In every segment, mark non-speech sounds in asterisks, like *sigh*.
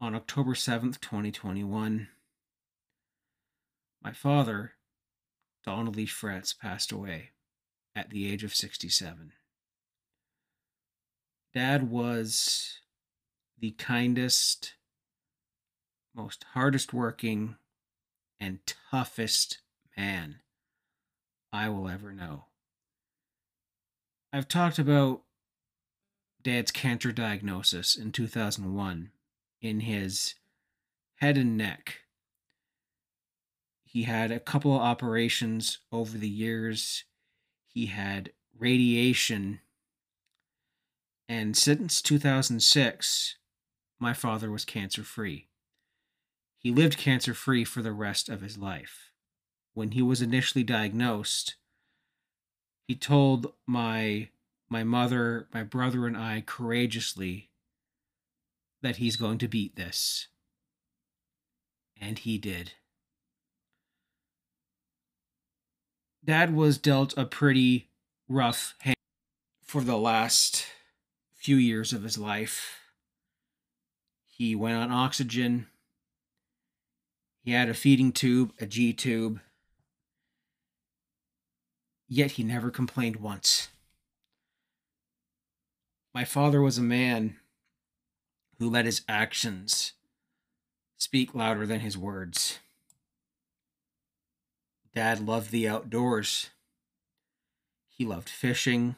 on October 7th, 2021, my father, Donald Lee Fretz, passed away at the age of 67. Dad was the kindest, most hardest working, and toughest man I will ever know. I've talked about Dad's cancer diagnosis in 2001 in his head and neck. He had a couple of operations over the years. He had radiation. And since 2006, my father was cancer free. He lived cancer free for the rest of his life. When he was initially diagnosed, he told my my mother, my brother and I courageously that he's going to beat this. And he did. Dad was dealt a pretty rough hand for the last few years of his life. He went on oxygen. He had a feeding tube, a G tube. Yet he never complained once. My father was a man who let his actions speak louder than his words. Dad loved the outdoors. He loved fishing.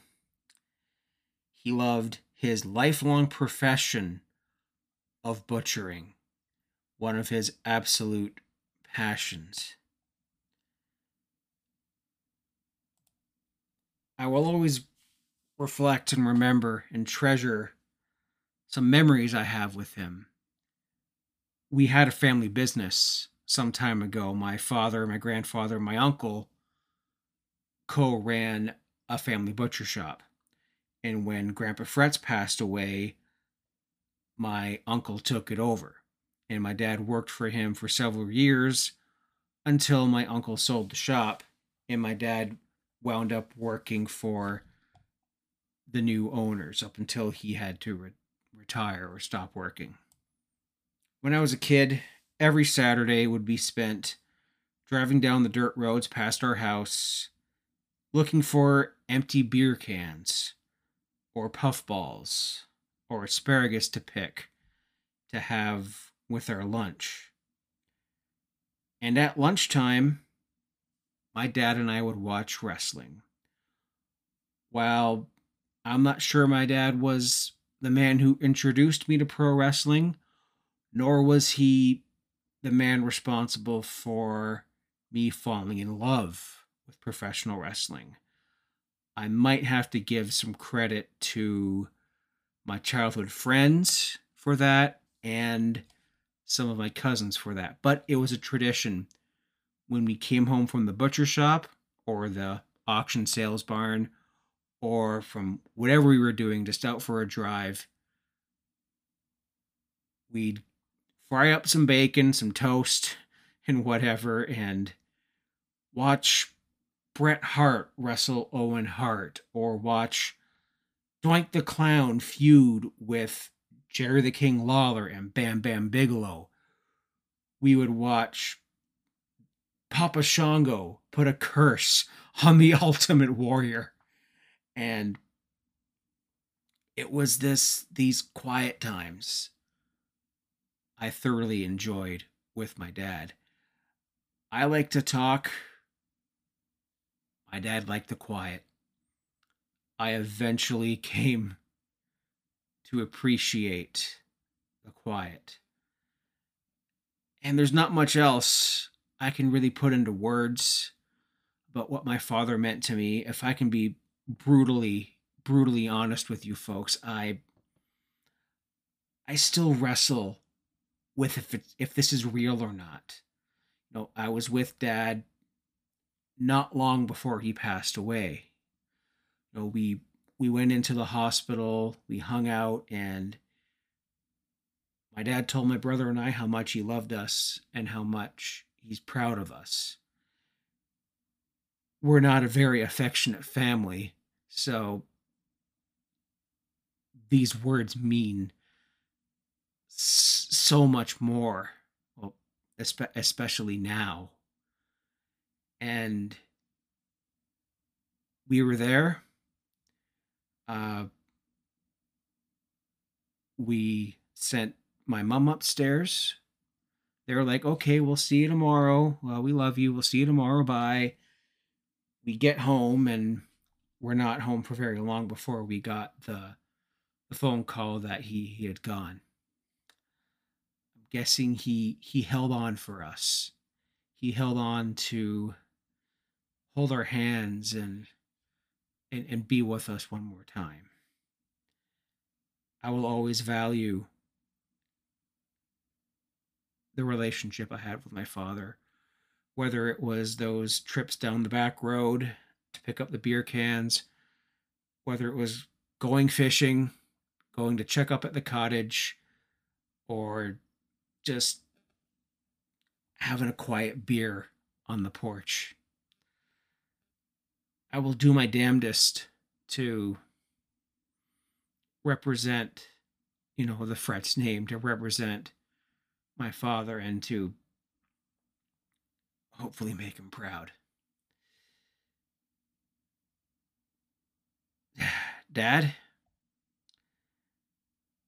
He loved his lifelong profession of butchering, one of his absolute passions. I will always reflect and remember and treasure some memories I have with him. We had a family business some time ago. My father, my grandfather, my uncle co ran a family butcher shop. And when Grandpa Fretz passed away, my uncle took it over. And my dad worked for him for several years until my uncle sold the shop. And my dad wound up working for the new owners up until he had to re- retire or stop working. When I was a kid, every Saturday would be spent driving down the dirt roads past our house looking for empty beer cans or puffballs or asparagus to pick to have with our lunch. And at lunchtime, my dad and I would watch wrestling. While I'm not sure my dad was the man who introduced me to pro wrestling, nor was he the man responsible for me falling in love with professional wrestling. I might have to give some credit to my childhood friends for that and some of my cousins for that. But it was a tradition when we came home from the butcher shop or the auction sales barn or from whatever we were doing, just out for a drive, we'd fry up some bacon, some toast, *laughs* and whatever, and watch Bret Hart wrestle Owen Hart, or watch Doink the Clown feud with Jerry the King Lawler and Bam Bam Bigelow. We would watch Papa Shango put a curse on the *laughs* Ultimate Warrior and it was this these quiet times I thoroughly enjoyed with my dad. I like to talk. My dad liked the quiet. I eventually *laughs* came to appreciate the quiet. And there's not much else I can really put into words about what my father meant to me. If I can be brutally brutally honest with you folks. I i still wrestle with if it, if this is real or not. You know i was with dad not long before he passed away. You know we we went into the hospital we hung out and my dad told my brother and i how much he loved us and how much he's proud of us. We're not a very affectionate family so these words mean so much more, well, especially now. And we were there. Uh, we sent my mom upstairs. They were like, okay, we'll see you tomorrow. Well, we love you. We'll see you tomorrow. Bye. We get home and we're not home for very long before we got the the phone call that he, he had gone. I'm guessing he he held on for us. He held on to hold our hands and and, and be with us one more time. I will always value the relationship I had with my father, whether it was those trips down the back road to pick up the beer cans, whether it was going fishing, going to check up at the cottage, or just having a quiet beer on the porch. I will do my damnedest to represent, you know, the Fretz name, to represent my father and to hopefully make him proud. *sighs* Dad,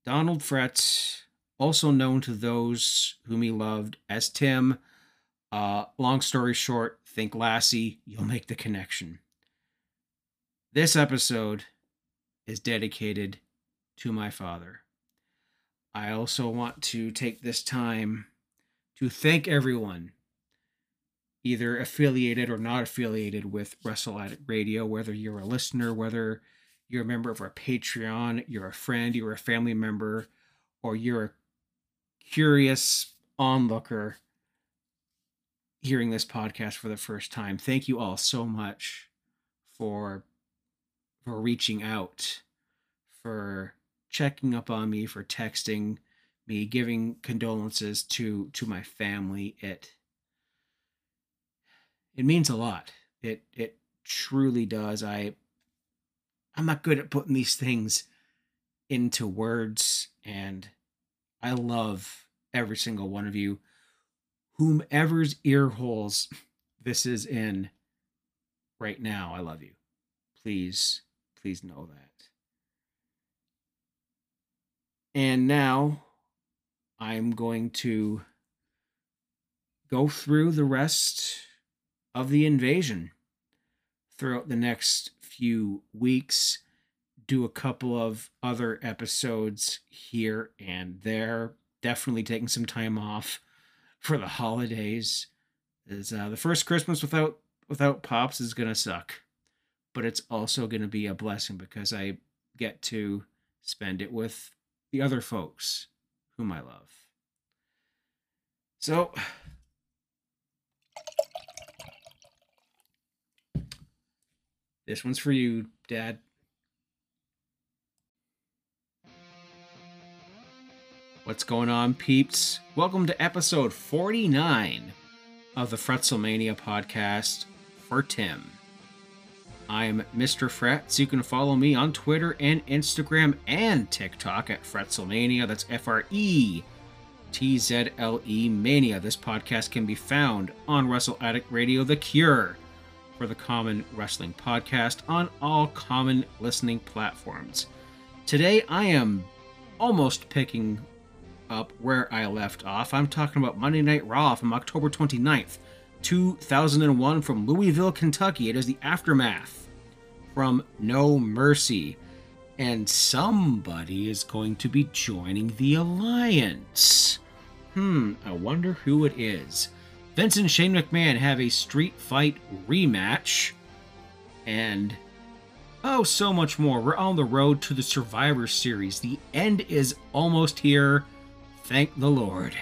Donald Fretz, also known to those whom he loved as Tim. Uh, long story short, think Lassie, you'll make the connection. This episode is dedicated to my father. I also want to take this time to thank everyone, either affiliated or not affiliated with Wrestle Addict Radio, whether you're a listener, whether you're a member of our Patreon, you're a friend, you're a family member, or you're a curious onlooker hearing this podcast for the first time. Thank you all so much for for reaching out, for checking up on me, for texting me, giving condolences to to my family. It it means a lot. It it truly does. I I'm not good at putting these things into words and I love every single one of you. Whomever's ear holes this is in right now, I love you. Please Please know that. And now I'm going to go through the rest of the invasion throughout the next few weeks, do a couple of other episodes here and there. Definitely taking some time off for the holidays. Is uh, the first Christmas without without pops is gonna suck but it's also to be a blessing because I get to spend it with the other folks whom I love. So, this one's for you, Dad. What's going on, peeps? Welcome to episode 49 of the Fretzelmania podcast for Tim. I'm Mr. Fretz. You can follow me on Twitter and Instagram and TikTok at Fretzelmania. That's F R E T Z L E Mania. This podcast can be found on Wrestle Addict Radio, The Cure, for the Common Wrestling Podcast on all common listening platforms. Today I am almost picking up where I left off. I'm talking about Monday Night Raw from October 29th, 2001 from Louisville, Kentucky. It is the aftermath from No Mercy. And somebody is going to be joining the Alliance. Hmm, I wonder who it is. Vince and Shane McMahon have a street fight rematch. And oh, so much more. We're on the road to the Survivor Series. The end is almost here. Thank the Lord.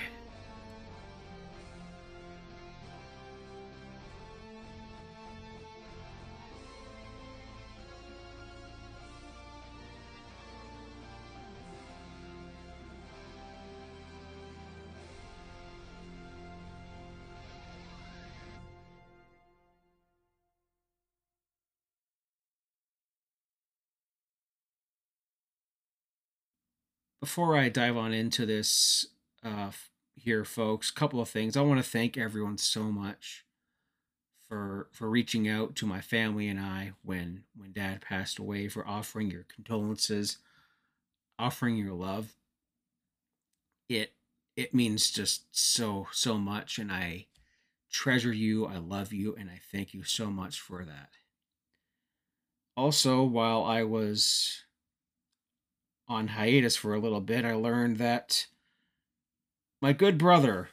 Before I dive on into this uh, here, folks. Couple of things. I want to thank everyone so much for for reaching out to my family and I when when Dad passed away, for offering your condolences, offering your love. It it means just so so much, and I treasure you. I love you, and I thank you so much for that. Also, while I was on hiatus for a little bit, I learned that my good brother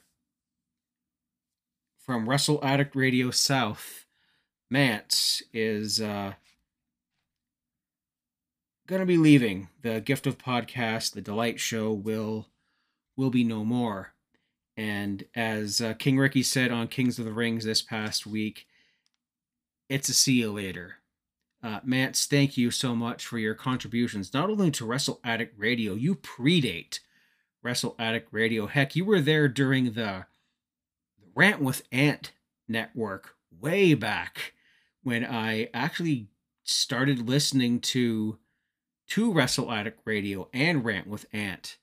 from Wrestle Addict Radio South, Mance, is uh, going to be leaving. The Gift of Podcast, the Delight Show, will will be no more. And as uh, King Ricky said on Kings of the Rings this past week, it's a see you later. Uh, Mance, thank you so much for your contributions, not only to Wrestle Addict Radio, you predate Wrestle Addict Radio. Heck, you were there during the Rant with Ant network way back when I actually started listening to to Wrestle Addict Radio and Rant with Ant.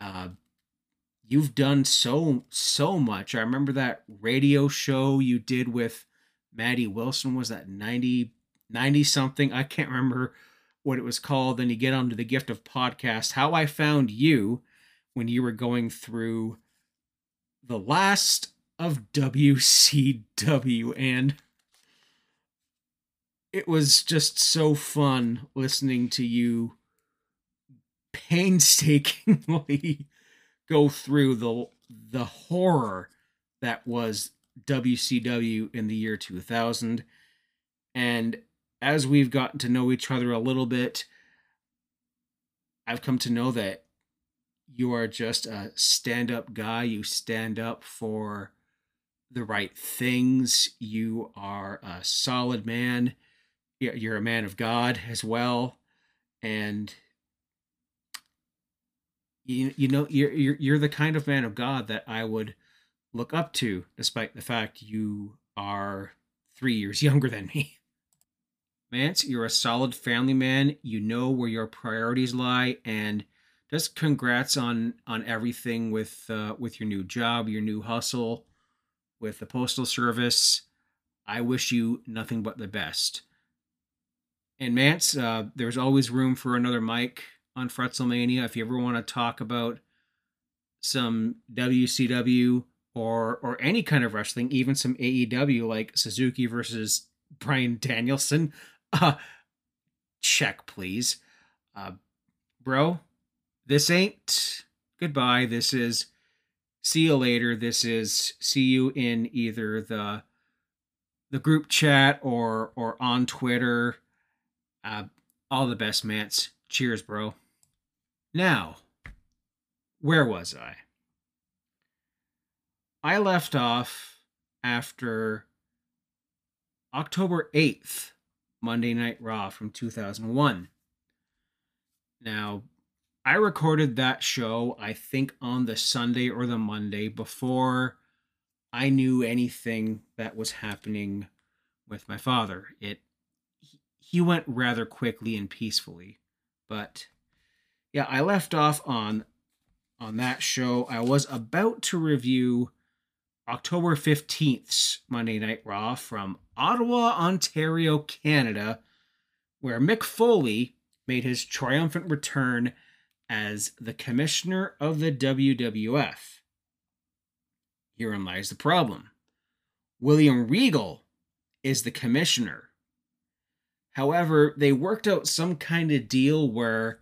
Uh, you've done so so much. I remember that radio show you did with Maddie Wilson. Was that 90, 90 something? I can't remember what it was called. Then you get onto the gift of podcast. How I found you when you were going through the last of WCW and it was just so fun listening to you painstakingly *laughs* go through the the horror that was WCW in the year 2000 and as we've gotten to know each other a little bit I've come to know that you are just a stand up guy. You stand up for the right things. You are a solid man. You're a man of God as well. And you, you know you're, you're you're the kind of man of God that I would look up to, despite the fact you are three years *laughs* younger than me. Mance, you're a solid family man. You know where your priorities lie, and just congrats on on everything with uh, with your new job, your new hustle with the postal service. I wish you nothing but the best. And Mance, uh, there's always room for another mic on Fretzelmania if you ever want to talk about some WCW or or any kind of wrestling, even some AEW like Suzuki versus Bryan Danielson. Uh, *laughs* check, please, uh, bro this ain't goodbye. This is see you later. This is see you in either the the group chat or or on Twitter. Uh, all the best, Mance. Cheers, bro. Now, where was I? I left off after October 8th, Monday Night Raw from 2001. Now, I recorded that show, I think, on the Sunday or the Monday before I knew anything that was happening with my father. It he went rather quickly and peacefully, but yeah, I left off on on that show. I was about to review October 15th's Monday Night Raw from Ottawa, Ontario, Canada, where Mick Foley made his triumphant return as the commissioner of the WWF. Herein lies the problem William Regal is the commissioner. However, they worked out some kind of deal where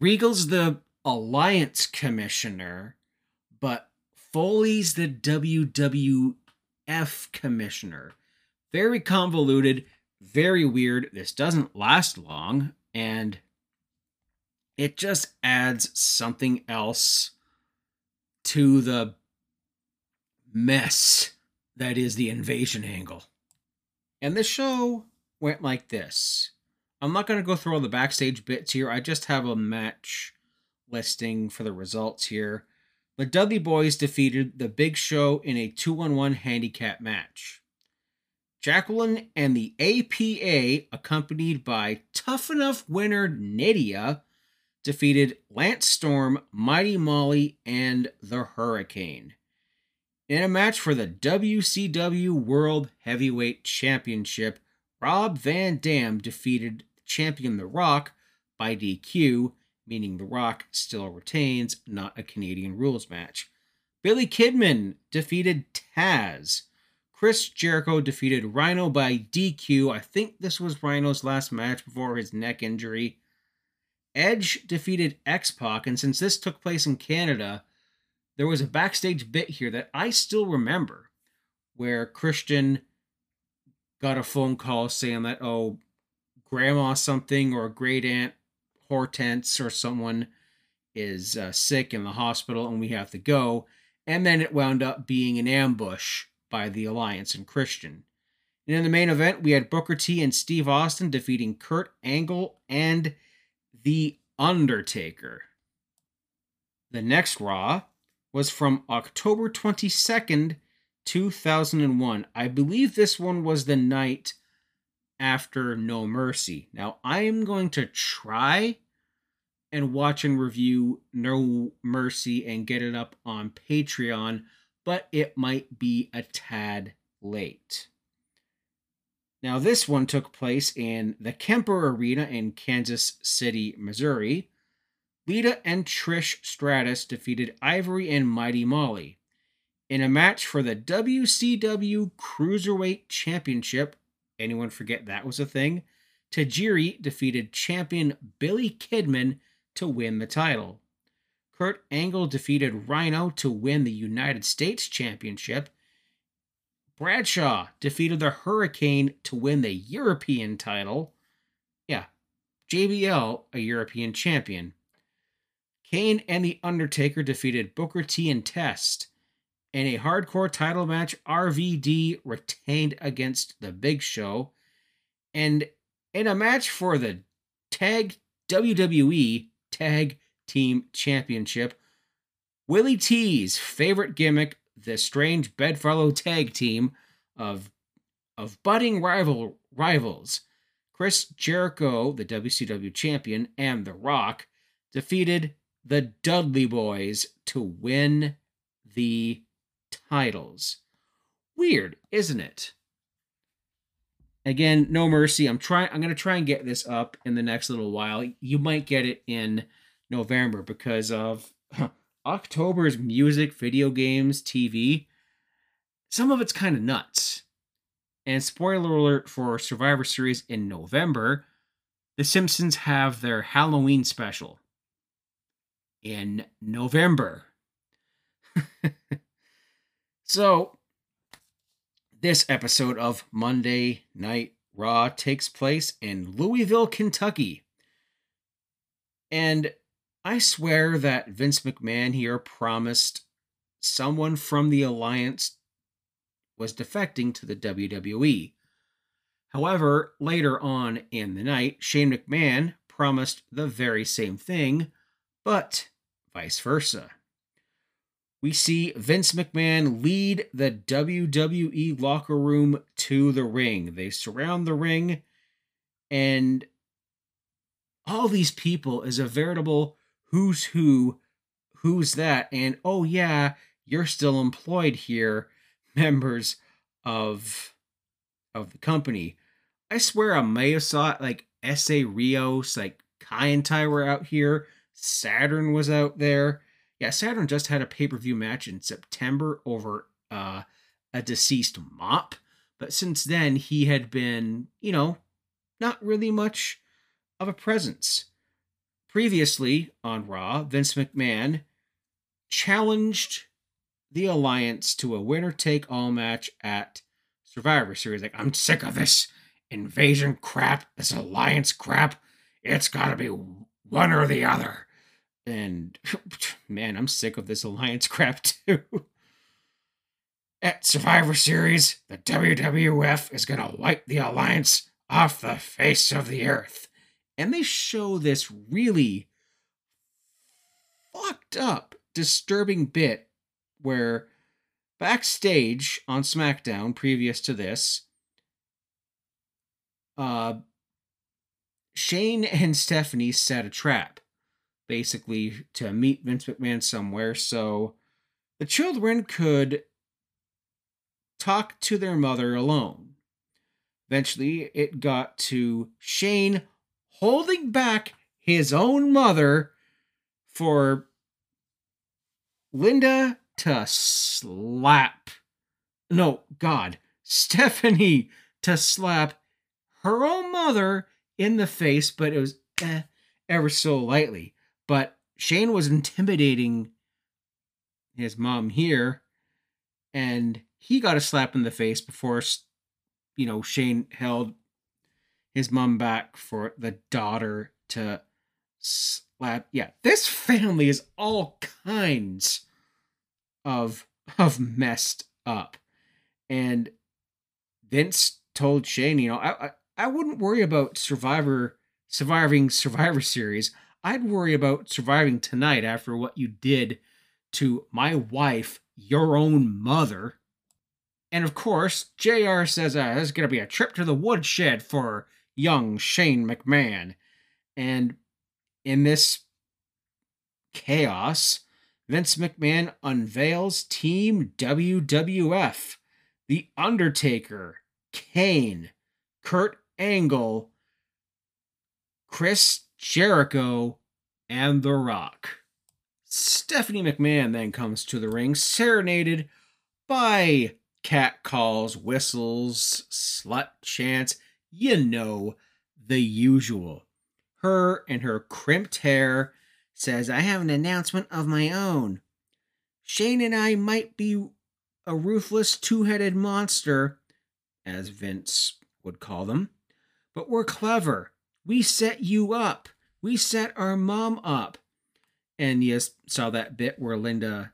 Regal's the alliance commissioner, but Foley's the WWF commissioner. Very convoluted, very weird. This doesn't last long, and it just adds something else to the mess that is the invasion angle. And the show went like this. I'm not going to go through all the backstage bits here. I just have a match listing for the results here. The Dudley Boys defeated the Big Show in a 2 on 1 handicap match. Jacqueline and the APA, accompanied by Tough Enough winner Nidia, defeated Lance Storm, Mighty Molly, and the Hurricane. In a match for the WCW World Heavyweight Championship, Rob Van Dam defeated champion The Rock by DQ, meaning The Rock still retains, not a Canadian rules match. Billy Kidman defeated Taz. Chris Jericho defeated Rhino by DQ. I think this was Rhino's last match before his neck injury. Edge defeated X Pac, and since this took place in Canada, there was a backstage bit here that I still remember where Christian got a phone call saying that, oh, grandma something or a great aunt Hortense or someone is uh, sick in the hospital and we have to go. And then it wound up being an ambush by the Alliance and Christian. And in the main event, we had Booker T and Steve Austin defeating Kurt Angle and The Undertaker. The next Raw was from October 22nd, 2001. I believe this one was the night after No Mercy. Now, I am going to try and watch and review No Mercy and get it up on Patreon, but it might be a tad late. Now, this one took place in the Kemper Arena in Kansas City, Missouri. Lita and Trish Stratus defeated Ivory and Mighty Molly. In a match for the WCW Cruiserweight Championship, anyone forget that was a thing? Tajiri defeated champion Billy Kidman to win the title. Kurt Angle defeated Rhino to win the United States Championship. Bradshaw defeated the Hurricane to win the European title. Yeah, JBL, a European champion. Kane and The Undertaker defeated Booker T and Test. In a hardcore title match, RVD retained against The Big Show. And in a match for the Tag WWE Tag Team Championship, Willie T's favorite gimmick, the strange bedfellow tag team of of budding rival rivals, Chris Jericho, the WCW champion, and The Rock defeated the Dudley Boys to win the titles. Weird, isn't it? Again, no mercy. I'm trying I'm going to try and get this up in the next little while. You might get it in November because of October's music, video games, TV. Some of it's kind of nuts. And spoiler alert for Survivor Series in November, The Simpsons have their Halloween special in November. *laughs* so, this episode of Monday Night Raw takes place in Louisville, Kentucky. And I swear that Vince McMahon here promised someone from the Alliance was defecting to the WWE. However, later on in the night, Shane McMahon promised the very same thing, but vice versa. We see Vince McMahon lead the WWE locker room to the ring. They surround the ring, and all these people is a veritable who's who, who's that, and oh yeah, you're still employed here, *laughs* members of of the company. I swear I may have saw it like Essa Rios, like Kaientai were out here Saturn was out there. Yeah, Saturn just had a pay per view match in September over uh, a deceased mop. But since then, he had been, you know, not really much of a presence. Previously on Raw, Vince McMahon challenged the Alliance to a winner take all match at Survivor Series. Like, I'm sick of this invasion crap, this alliance crap. It's got to be one or the other. And *laughs* man, I'm sick of this alliance crap *laughs* too. At Survivor Series, the WWF is going to wipe the alliance off the face of the earth. And they show this really fucked up, disturbing bit where backstage on SmackDown previous to this, uh, Shane and Stephanie set a trap. Basically to meet Vince McMahon somewhere so the children could talk to their mother alone. Eventually, it got to Shane holding back his own mother for Linda to slap. No, God, *laughs* Stephanie to slap her own mother in the face, but it was eh, ever so lightly. But Shane was intimidating his mom here, and he got a slap in the face before, you know, Shane held his mom back for the daughter to slap. Yeah, this family is all kinds of of messed up, and Vince told Shane, you know, I I, I wouldn't worry about Survivor surviving Survivor Series. I'd worry about surviving tonight after what you did to my wife, your own mother. And of course, JR says uh, there's going to be a trip to the woodshed for young Shane McMahon. And in this chaos, Vince McMahon unveils Team WWF The Undertaker, Kane, Kurt Angle, Chris Jericho, and The Rock. Stephanie McMahon then comes to the ring, serenaded by cat calls, whistles, slut chants, you know, the usual. Her and her crimped hair says, I have an announcement of my own. Shane and I might be a ruthless two headed monster, as Vince would call them, but we're clever. We set you up. We set our mom up. And yes, saw that bit where Linda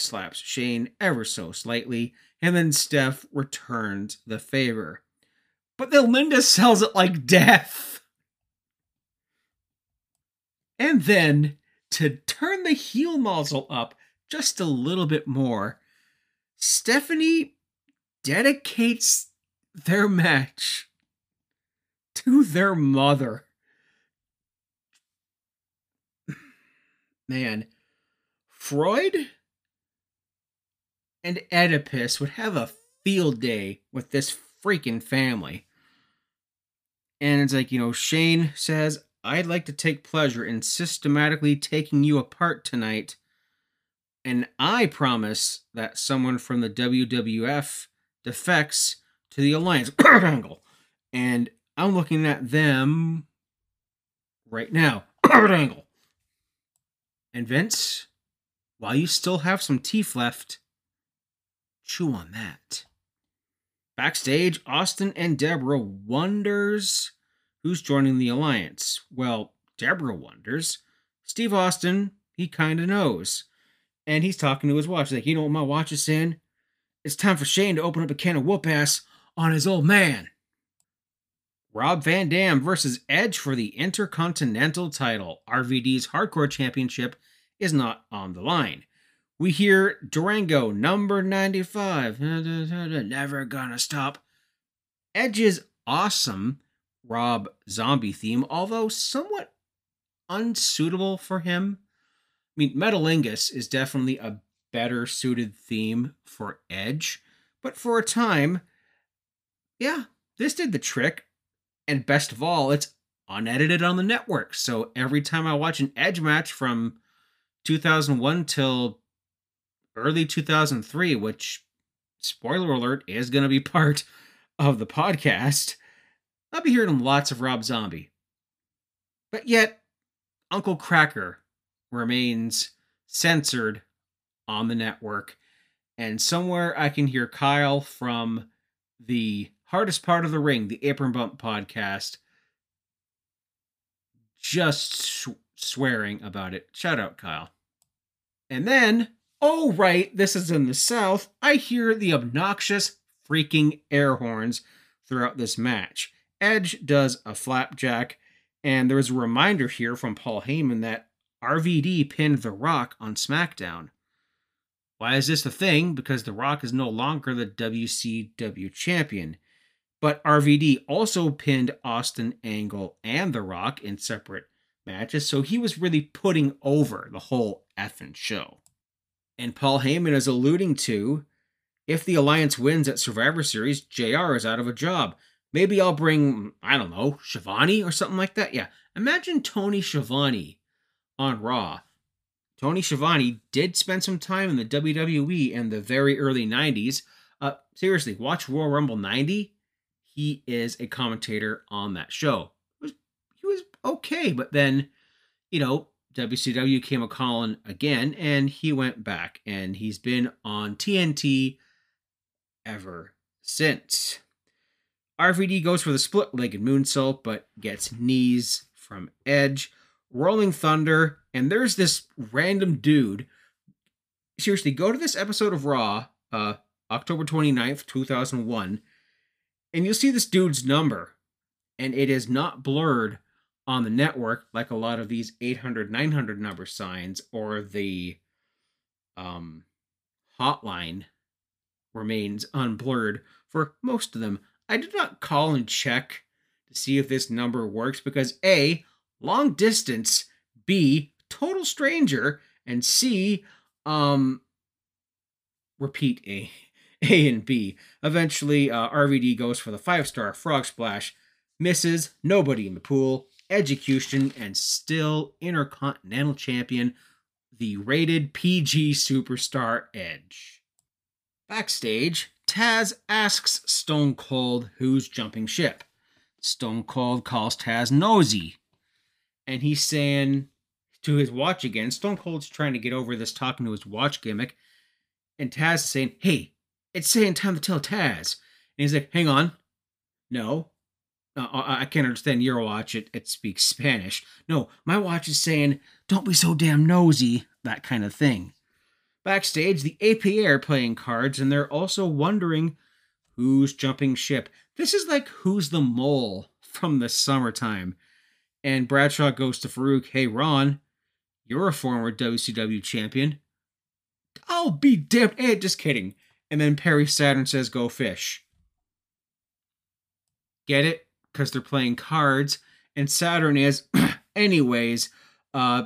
slaps Shane ever so slightly, and then Steph returns the favor. But then Linda *laughs* sells it like death. And then, to turn the heel muzzle up just a little bit more, Stephanie dedicates their match to their mother. Man, Freud and Oedipus would have a field day with this freaking family. And it's like, you know, Shane says, I'd like to take pleasure in systematically taking you apart tonight. And I promise that someone from the WWF defects to the Alliance *coughs* angle. And I'm looking at them right now. *coughs* angle. And Vince, while you still have some teeth left, chew on that. Backstage, Austin and Debra wonders who's joining the alliance. Well, Debra wonders. Steve Austin, he kind of knows. And he's talking to his watch. Like, you know what my watch is saying? It's time for Shane to open up a can of whoop ass on his old man. Rob Van Dam versus Edge for the Intercontinental title. RVD's Hardcore Championship is not on the line. We hear Durango, number 95. *laughs* Never gonna stop. Edge's awesome Rob Zombie theme, although somewhat unsuitable for him. I mean, Metalingus is definitely a better suited theme for Edge, but for a time, yeah, this did the trick. And best of all, it's unedited on the network. So every time I watch an Edge match from 2001 till early 2003, which, spoiler alert, is going to be *laughs* part of the podcast, I'll be hearing lots of Rob Zombie. But yet, Uncle Kracker remains censored on the network. And somewhere I can hear Kyle from the hardest part of the ring, the Apron Bump podcast, just swearing about it. Shout out, Kyle. And then, oh, right, this is in the South, I hear the obnoxious freaking air horns throughout this match. Edge does a flapjack, and there's a reminder here from Paul Heyman that RVD pinned The Rock on SmackDown. Why is this a thing? Because The Rock is no longer the WCW champion. But RVD also pinned Austin Angle and The Rock in separate matches, so he was really putting over the whole effing show. And Paul Heyman is alluding to if the Alliance wins at Survivor Series, JR is out of a job. Maybe I'll bring, I don't know, Schiavone or something like that. Yeah. Imagine Tony Schiavone on Raw. Tony Schiavone did spend some time in the WWE in the very early 90s. Uh, seriously, watch Royal Rumble 90. He is a commentator on that show. Was, he was okay, but then, you know, WCW came a calling again, and he went back, and he's been on TNT ever since. RVD goes for the split legged moonsault, but gets knees from Edge. Rolling Thunder, and there's this random dude. Seriously, go to this episode of Raw, uh, October 29th, 2001, and you'll see this dude's number. And it is not blurred on the network like a lot of these 800, 900 number signs or the um, hotline remains unblurred for most of them. I did not call and check to see if this number works because A, long distance, B, total stranger, and C, um, repeat A, A and B. Eventually, uh, RVD goes for the five star frog splash, misses, nobody in the pool, execution, and still Intercontinental Champion, the rated PG superstar Edge. Backstage, Taz asks Stone Cold who's jumping ship. Stone Cold calls Taz nosy. And he's saying to his watch again, Stone Cold's trying to get over this talking to his watch gimmick. And Taz is saying, Hey, it's saying time to tell Taz. And he's like, Hang on. No. Uh, I can't understand your watch. It, it speaks Spanish. No, my watch is saying, Don't be so damn nosy. That kind of thing. Backstage, the APA are playing cards, and they're also wondering who's jumping ship. This is like who's the mole from the summertime. And Bradshaw goes to Faarooq, hey, Ron, you're a former WCW champion. I'll be damned. Hey, just kidding. And then Perry Saturn says, go fish. Get it? Because they're playing cards. And Saturn is, *clears throat* anyways, uh,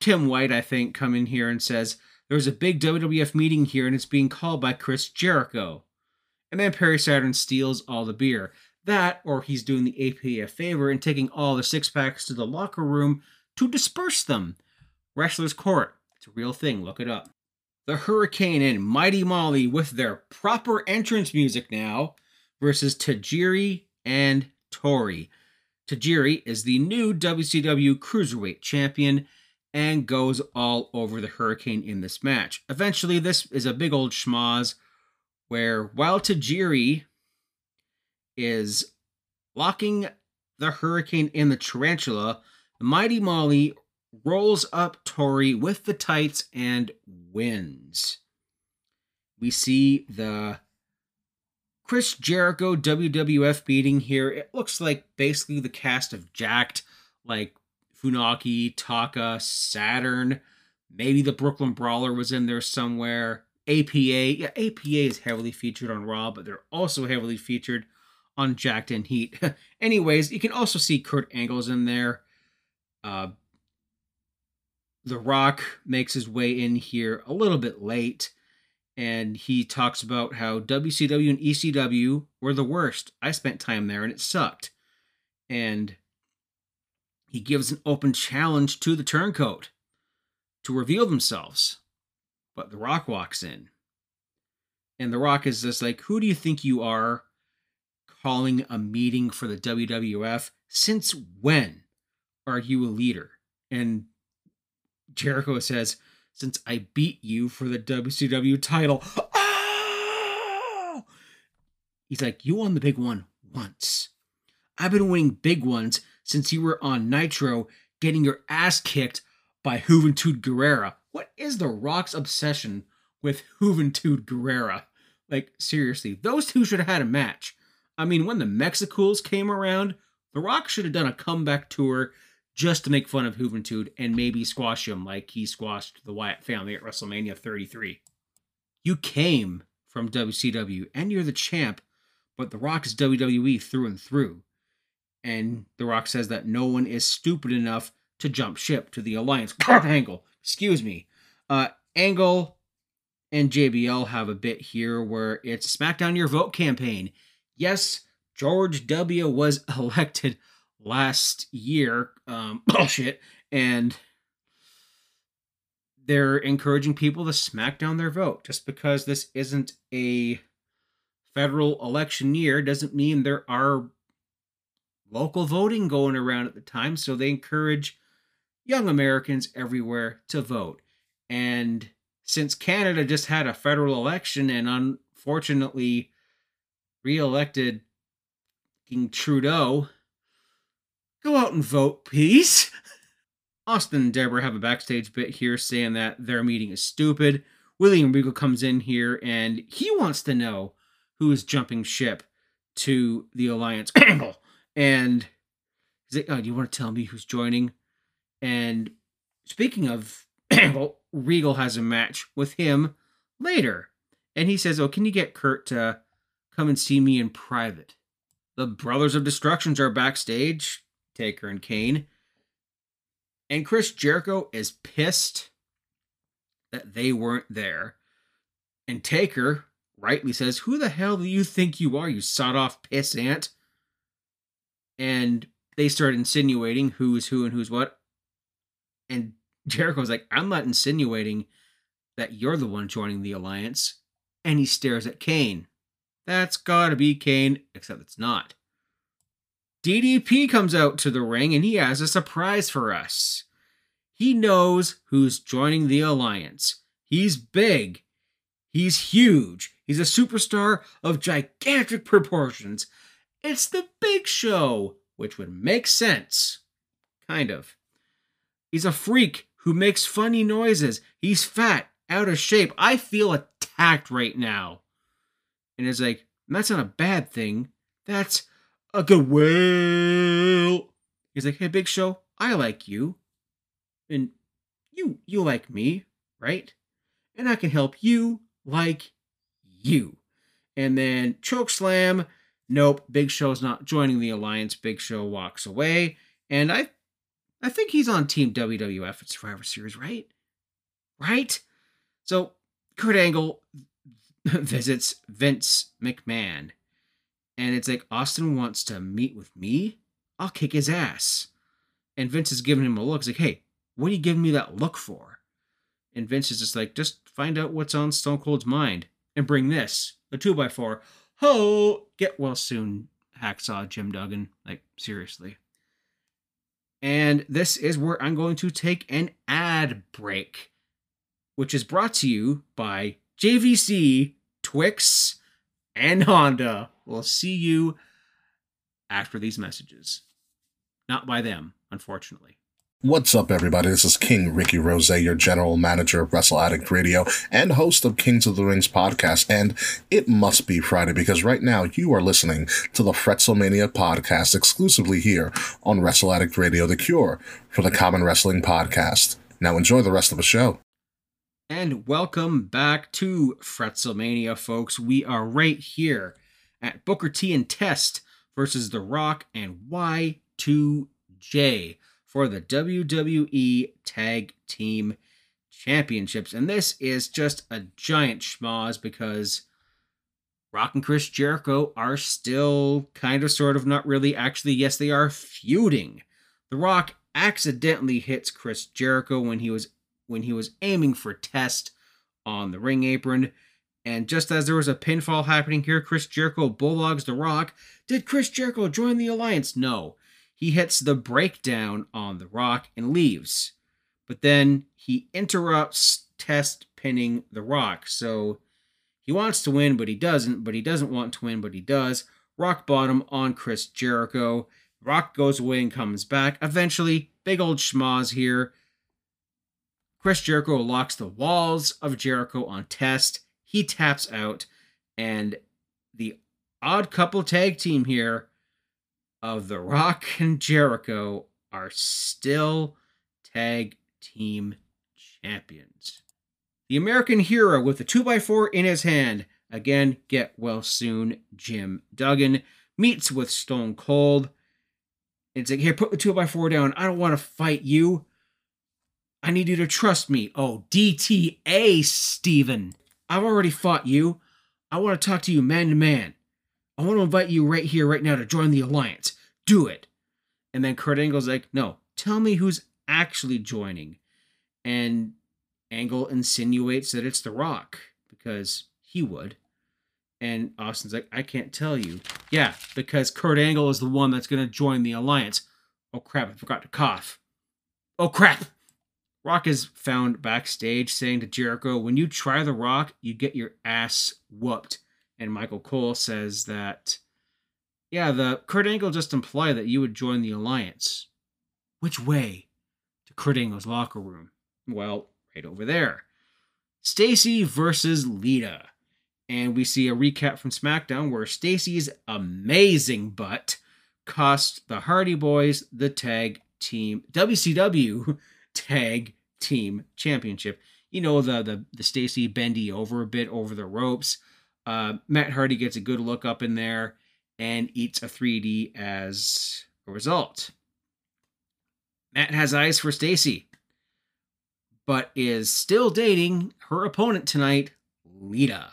Tim White, I think, come in here and says, there's a big WWF meeting here and it's being called by Chris Jericho. And then Perry Saturn steals all the beer. That, or he's doing the APA a favor and taking all the six packs to the locker room to disperse them. Wrestler's Court. It's a real thing, look it up. The Hurricane and Mighty Molly with their proper entrance music now versus Tajiri and Torrie. Tajiri is the new WCW Cruiserweight Champion and goes all over the Hurricane in this match. Eventually, this is a big old schmoz where while Tajiri is locking the Hurricane in the Tarantula, Mighty Molly rolls up Torrie with the tights and wins. We see the Chris Jericho WWF beating here. It looks like basically the cast of Jacked, like Funaki, Taka, Saturn. Maybe the Brooklyn Brawler was in there somewhere. APA. Yeah, APA is heavily featured on Raw, but they're also heavily featured on Jacked and Heat. *laughs* Anyways, you can also see Kurt Angle's in there. Uh, the Rock makes his way in here a little bit late, and he talks about how WCW and ECW were the worst. I spent time there and it sucked. And he gives an open challenge to the turncoat to reveal themselves. But The Rock walks in. And The Rock is just like, Who do you think you are calling a meeting for the WWF? Since when are you a leader? And Jericho says, Since I beat you for the WCW title. Oh! He's like, You won the big one once. I've been winning big ones since you were on Nitro getting your ass kicked by Juventud Guerrera. What is The Rock's obsession with Juventud Guerrera? Like, seriously, those two should have had a match. I mean, when the Mexicools came around, The Rock should have done a comeback tour just to make fun of Juventud and maybe squash him like he squashed the Wyatt family at WrestleMania 33. You came from WCW and you're the champ, but The Rock is WWE through and through. And The Rock says that no one is stupid enough to jump ship to the Alliance. *laughs* Angle, excuse me. Uh, Angle and JBL have a bit here where it's SmackDown Your Vote campaign. Yes, George W. was *laughs* elected last year. Um, *coughs* bullshit. And they're encouraging people to smack down their vote. Just because this isn't a federal election year doesn't mean there are local voting going around at the time. So they encourage young Americans everywhere to vote. And since Canada just had a federal election and unfortunately re-elected King Trudeau, go out and vote, please. Austin and Debra have a backstage bit here saying that their meeting is stupid. William Regal comes in here and he wants to know who is jumping ship to the Alliance *coughs* Angle. and he's like, Oh, do you want to tell me who's joining? And speaking of *coughs* Angle, Regal has a match with him later. And he says, Oh, can you get Kurt to come and see me in private? The Brothers of Destructions are backstage, Taker and Kane. And Chris Jericho is pissed that they weren't there. And Taker rightly says, Who the hell do you think you are, you sawed off piss ant? And they start insinuating who's who and who's what. And Jericho's like, I'm not insinuating that you're the one joining the alliance. And he stares at Kane. That's gotta be Kane, except it's not. DDP comes out to the ring and he has a surprise for us. He knows who's joining the alliance. He's big. He's huge. He's a superstar of gigantic proportions. It's the big show, which would make sense. Kind of. He's a freak who makes funny noises. He's fat, out of shape. I feel attacked right now. And it's like, that's not a bad thing. That's a good will. He's like, hey, Big Show, I like you. And you you like me, right? And I can help you like you. And then choke slam. Nope, Big Show's not joining the alliance. Big Show walks away. And I I think he's on Team WWF at Survivor Series, right? Right? So Kurt Angle *laughs* visits Vince McMahon and it's like Austin wants to meet with me, I'll kick his ass. And Vince is giving him a look. He's like, hey, what are you giving me that look for? And Vince is just like, just find out what's on Stone Cold's mind and bring this, a 2x4. Ho! Get well soon, Hacksaw Jim Duggan. Like, seriously. And this is where I'm going to take an ad break, which is brought to you by JVC, Twix, and Honda. We'll see you after these messages. Not by them, unfortunately. What's up, everybody? This is King Ricky Rose, your general manager of Wrestle Addict Radio and host of Kings of the Rings podcast. And it must be Friday because right now you are listening to the Fretzelmania podcast exclusively here on Wrestle Addict Radio, the cure for the common wrestling podcast. Now enjoy the rest of the show. And welcome back to Fretzelmania, folks. We are right here at Booker T and Test versus The Rock and Y2J for the WWE Tag Team Championships. And this is just a giant schmoz because Rock and Chris Jericho are still kind of, sort of, not really, actually, yes, they are feuding. The Rock accidentally hits Chris Jericho when he was when he was aiming for Test on the ring apron. And just as there was a pinfall happening here, Chris Jericho bulldogs The Rock. Did Chris Jericho join the alliance? No. He hits the breakdown on The Rock and leaves. But then he interrupts Test pinning The Rock. So he wants to win, but he doesn't. But he doesn't want to win, but he does. Rock bottom on Chris Jericho. Rock goes away and comes back. Eventually, big old schmoz here. Chris Jericho locks the walls of Jericho on Test he taps out, and the odd couple tag team here of The Rock *laughs* and Jericho are still tag team champions. The American hero with the 2x4 in his hand, again, get well soon, Jim Duggan, meets with Stone Cold. It's like, here, put the two by four down. I don't want to fight you. I need you to trust me. Oh, DTA, Steven. I've already fought you. I want to talk to you man to man. I want to invite you right here, right now, to join the alliance. Do it. And then Kurt Angle's like, no, tell me who's actually joining. And Angle insinuates that it's The Rock because he would. And Austin's like, I can't tell you. Yeah, because Kurt Angle is the one that's going to join the alliance. Oh crap, I forgot to cough. Oh crap! Rock is found backstage saying to Jericho, When you try The Rock, you get your ass whooped. And Michael Cole says that, yeah, the Kurt Angle just implied that you would join the alliance. Which way? To Kurt Angle's locker room. Well, right over there. Stacy versus Lita. And we see a recap from SmackDown where Stacy's amazing butt cost the Hardy Boys the tag team WCW tag team championship. You know the the the Stacy bendy over a bit over the ropes. Uh, Matt Hardy gets a good look up in there and eats a 3D as a result. Matt has eyes for Stacy, but is still dating her opponent tonight, Lita.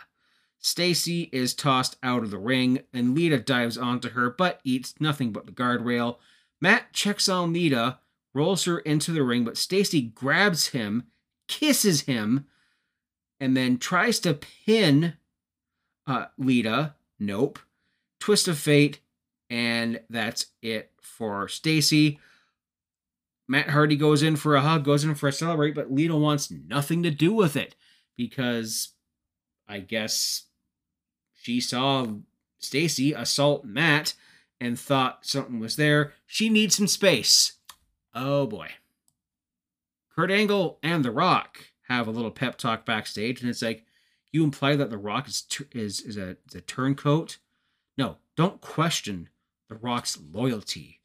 Stacy is tossed out of the ring, and Lita dives onto her, but eats nothing but the guardrail. Matt checks on Lita, rolls her into the ring, but Stacy grabs him, kisses him, and then tries to pin uh, Lita. Nope. Twist of fate, and that's it for Stacy. Matt Hardy goes in for a hug, goes in for a celebrate, but Lita wants nothing to do with it because I guess she saw Stacy assault Matt and thought something was there. She needs some space. Oh boy. Kurt Angle and The Rock have a little pep talk backstage, and it's like, you imply that The Rock is is is a, is a turncoat. No, don't question The Rock's loyalty.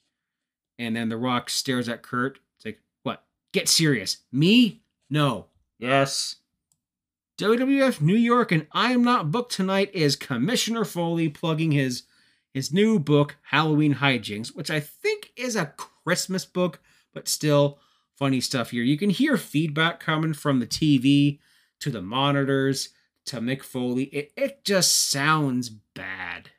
And then The Rock stares at Kurt. It's like, what? Get serious. Me? No. Yes. WWF New York and I Am Not Booked Tonight is Commissioner Foley plugging his his new book, Halloween Hijinks, which I think is a Christmas book, but still funny stuff here. You can hear feedback coming from the TV to the monitors to Mick Foley. It, it just sounds bad.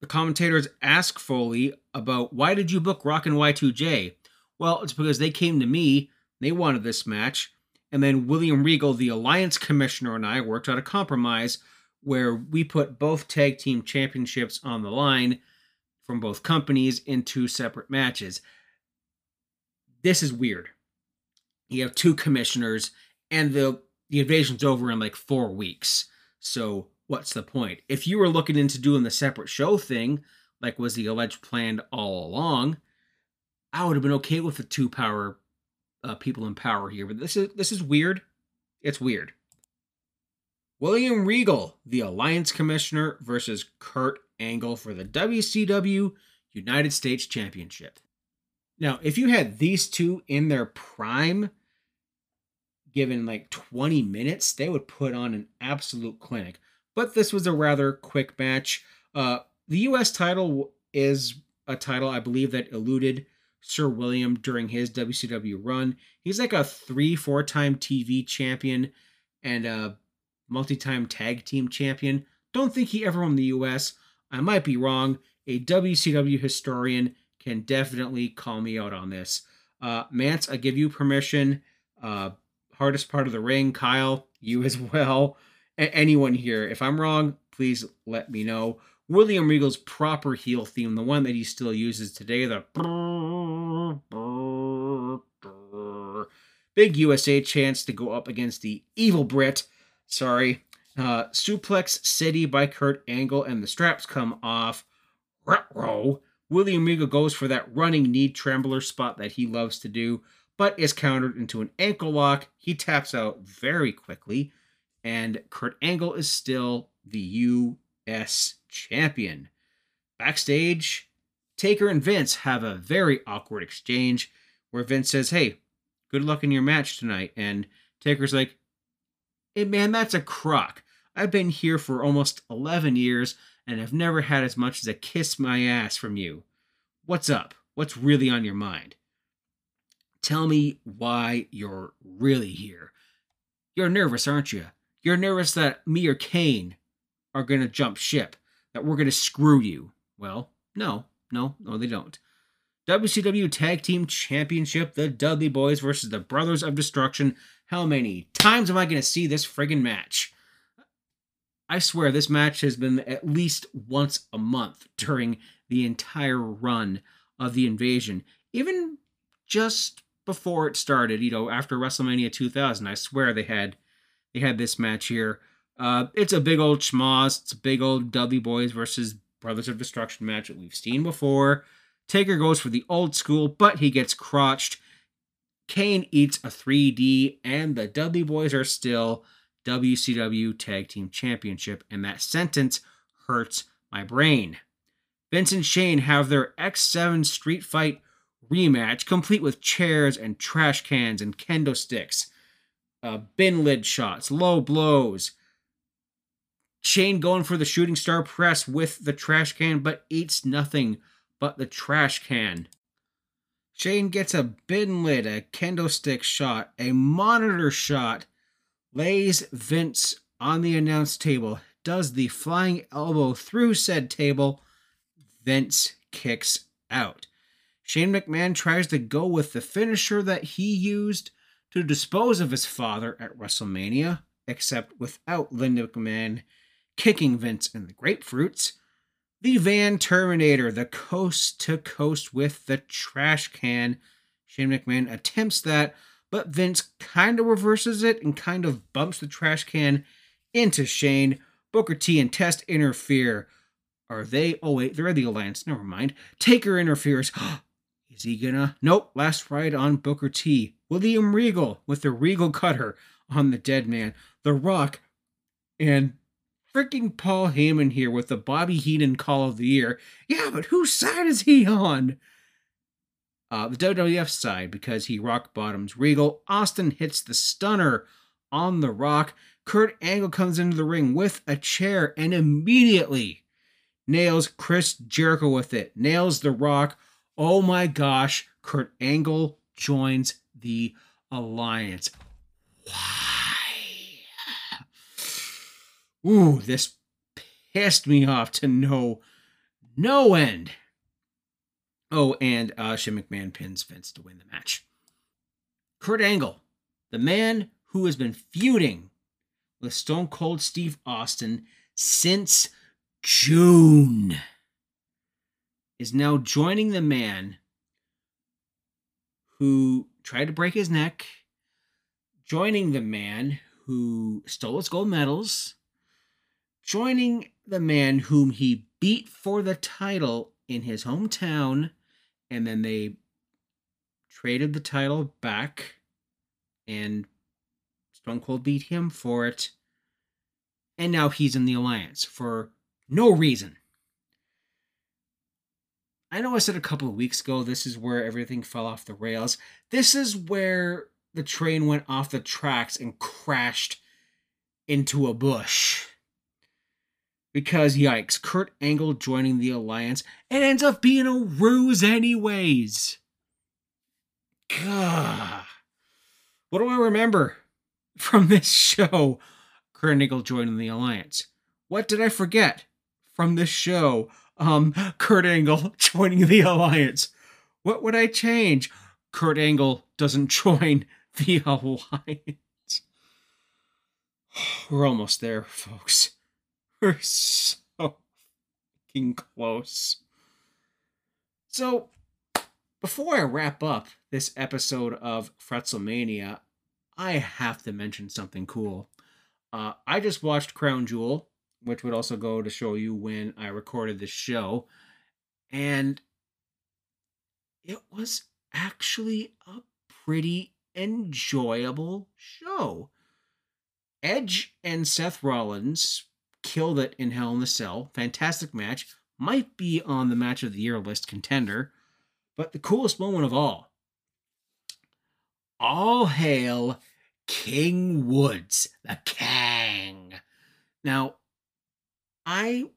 The commentators ask Foley about why did you book Rock and Y2J? Well, it's because they came to me, they wanted this match, and then William Regal, the Alliance Commissioner, and I worked out a compromise where we put both tag team championships on the line from both companies in two separate matches. This is weird. You have two commissioners, and the the invasion's over in like four weeks. So what's the point? If you were looking into doing the separate show thing, like was the alleged planned all along, I would have been okay with the two power uh, people in power here. But this is this is weird. It's weird. William Regal, the Alliance Commissioner, versus Kurt Angle for the WCW United States Championship. Now, if you had these two in their prime, given like 20 minutes, they would put on an absolute clinic. But this was a rather quick match. Uh, the U.S. title is a title I believe that eluded Sir William during his WCW run. He's like a three, four time TV champion and a multi time tag team champion. Don't think he ever won the US. I might be wrong. A WCW historian can definitely call me out on this. Uh, Mance, I give you permission. Uh, hardest part of the ring, Kyle, you as well. A- anyone here, if I'm wrong, please let me know. William Regal's proper heel theme, the one that he still uses today, the big USA chance to go up against the evil Brit. Sorry. Uh, Suplex City by Kurt Angle, and the straps come off. Ruh-roh. William Regal goes for that running knee trembler spot that he loves to do, but is countered into an ankle lock. He taps out very quickly, and Kurt Angle is still the U.S. champion. Backstage, Taker and Vince have a very awkward exchange where Vince says, Hey, good luck in your match tonight. And Taker's like, Hey, man, that's a crock. I've been here for almost 11 years and I've never had as much as a kiss my ass from you. What's up? What's really on your mind? Tell me why you're really here. You're nervous, aren't you? You're nervous that me or Kane are going to jump ship, that we're going to screw you. Well, no, no, no, they don't. WCW Tag Team Championship, the Dudley Boys versus the Brothers of Destruction. How many times am I going to see this friggin' match? I swear this match has been at least once a month during the entire run of the invasion. Even just before it started, you know, after WrestleMania 2000, I swear they had they had this match here. Uh, it's a big old schmoz. It's a big old Dudley Boys versus Brothers of Destruction match that we've seen before. Taker goes for the old school, but he gets crotched. Kane eats a 3D, and the Dudley Boys are still WCW Tag Team Championship, and that sentence hurts my brain. Vince and Shane have their X7 Street Fight rematch, complete with chairs and trash cans and kendo sticks, uh, bin lid shots, low blows. Shane going for the shooting star press with the trash can, but eats nothing but the trash can. Shane gets a bin lid, a kendo stick shot, a monitor shot, lays Vince on the announce table, does the flying elbow through said table. Vince kicks out. Shane McMahon tries to go with the finisher that he used to dispose of his father at WrestleMania, except without Linda McMahon kicking Vince in the grapefruits. The Van Terminator, the coast to coast with the trash can. Shane McMahon attempts that, but Vince kind of reverses it and kind of bumps the trash can into Shane. Booker T and Test interfere. Are they? Oh, wait, they're the Alliance. Never mind. Taker interferes. *gasps* Is he gonna? Nope. Last ride on Booker T. William Regal with the Regal cutter on the dead man. The Rock and freaking Paul Heyman here with the Bobby Heenan Call of the Year. Yeah, but whose side is he on? Uh, the WWF side because he rock bottoms Regal. Austin hits the stunner on the Rock. Kurt Angle comes into the ring with a chair and immediately nails Chris Jericho with it. Nails the Rock. Oh my gosh, Kurt Angle joins the alliance. Why? Ooh, this pissed me off to no no end. Oh, and uh, Shane McMahon pins Vince to win the match. Kurt Angle, the man who has been feuding with Stone Cold Steve Austin since June, is now joining the man who tried to break his neck, joining the man who stole his gold medals, joining the man whom he beat for the title in his hometown, and then they traded the title back, and Stone Cold beat him for it. And now he's in the alliance for no reason. I know I said a couple of weeks ago this is where everything fell off the rails. This is where the train went off the tracks and crashed into a bush because yikes, Kurt Angle joining the alliance, it ends up being a ruse anyways. Gah. What do I remember from this show? Kurt Angle joining the alliance. What did I forget from this show? Um, Kurt Angle *laughs* joining the alliance. What would I change? Kurt Angle doesn't *laughs* join the alliance. *sighs* We're almost there, folks. *laughs* We're so fucking close. So, before I wrap up this episode of Fretzelmania, I have to mention something cool. Uh, I just watched Crown Jewel, which would also go to show you when I recorded this show, and it was actually a pretty enjoyable show. Edge and Seth Rollins killed it in Hell in the Cell. Fantastic match. Might be on the match of the year list contender. But the coolest moment of all all hail King Woods, the Kang. Now, I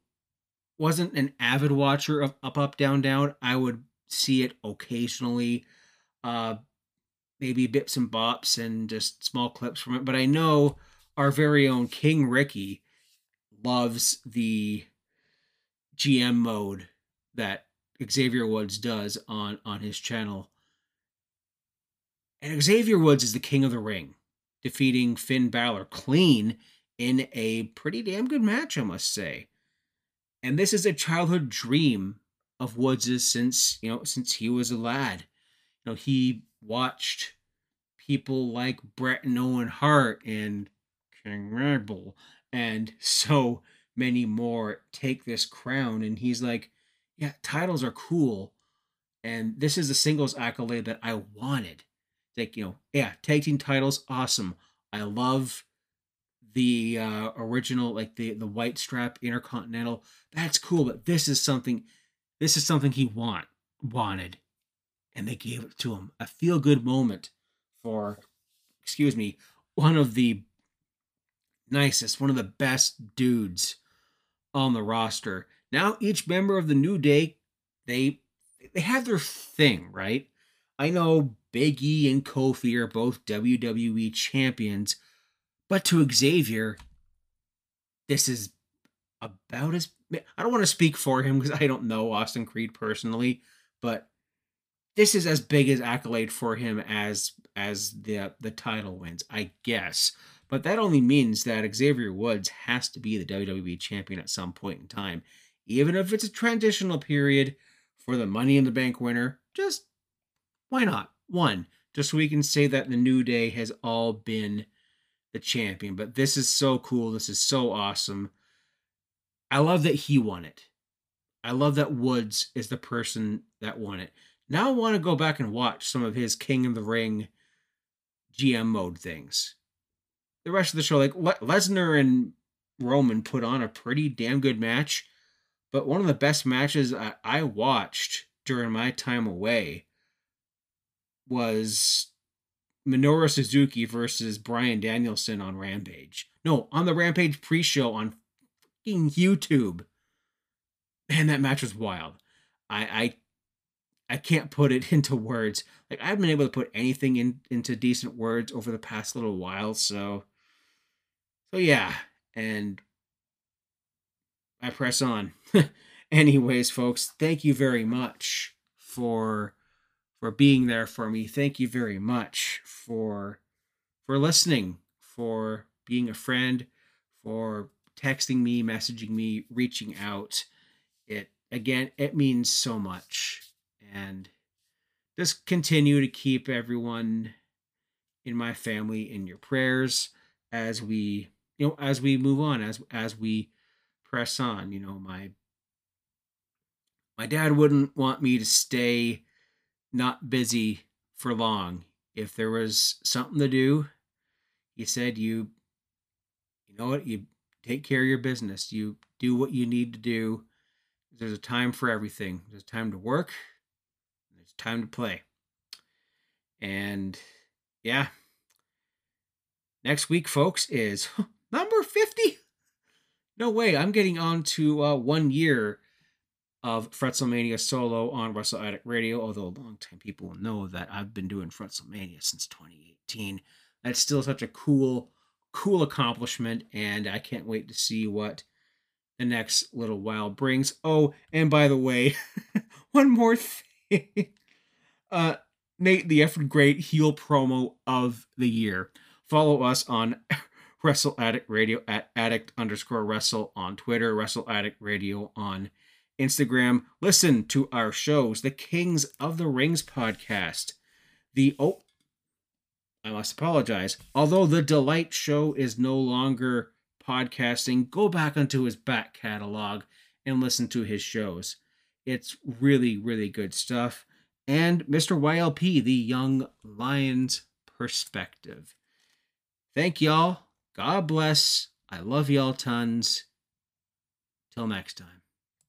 wasn't an avid watcher of Up, Up, Down, Down. I would see it occasionally, uh, maybe bips and bops and just small clips from it. But I know our very own King Ricky loves the GM mode that Xavier Woods does on on his channel. And Xavier Woods is the king of the ring, defeating Finn Balor clean in a pretty damn good match, I must say. And this is a childhood dream of Woods's since, you know, since he was a lad. You know, he watched people like Bret and Owen Hart and King Mabel and *laughs* so many more take this crown and he's like, yeah, titles are cool and this is the singles accolade that I wanted. Like, you know, yeah, tag team titles awesome. I love the uh, original like the the white strap intercontinental that's cool but this is something this is something he want wanted and they gave it to him a feel good moment for excuse me one of the nicest one of the best dudes on the roster now each member of the new day they they have their thing right i know big e and kofi are both wwe champions but to Xavier, this is about as I don't want to speak for him because I don't know Austin Creed personally, but this is as big as accolade for him as as the the title wins, I guess. But that only means that Xavier Woods has to be the WWE champion at some point in time, even if it's a transitional period for the Money in the Bank winner. Just why not one? Just so we can say that the New Day has all been the champion. But this is so cool. This is so awesome. I love that he won it. I love that Woods is the person that won it. Now I want to go back and watch some of his King of the Ring GM mode things. The rest of the show, like Le- Lesnar and Roman, put on a pretty damn good match. But one of the best matches I, I watched during my time away was Minoru Suzuki versus Bryan Danielson on Rampage. No, on the Rampage pre-show on fucking YouTube. Man, that match was wild. I I I can't put it *laughs* into words. Like I haven't been able to put anything in into decent words over the past little while, so so yeah, and I press on. *laughs* Anyways, folks, thank you very much for for being there for me. Thank you very much for for listening, for being a friend, for texting me, messaging me, reaching out. It again, it means so much. And just continue to keep everyone in my family in your prayers as we, you know, as we move on, as as we press on. You know, my my dad wouldn't want me to stay not busy for long. If there was something to do, he said you you know what, you take care of your business. You do what you need to do. There's a time for everything. There's time to work. There's time to play. And yeah. Next week, folks, is 50. No way. I'm getting on to uh, one year of Fretzelmania solo on Wrestle Addict Radio, although a long time people will know that I've been doing Fretzelmania since 2018. That's still such a cool, cool accomplishment, and I can't wait to see what the next little while brings. Oh, and by the way, *laughs* one more thing. *laughs* Uh, Nate, the effing great heel promo of the year. Follow us on *laughs* Wrestle Addict Radio at addict underscore wrestle on Twitter, Wrestle Addict Radio on Instagram. Listen to our shows, the Kings of the Rings podcast, the oh, I must apologize. Although the Delight Show is no longer podcasting, go back onto his back catalog and listen to his shows. It's really, really good stuff. And Mr. YLP, the Young Lions Perspective. Thank y'all. God bless. I love y'all tons. Till next time.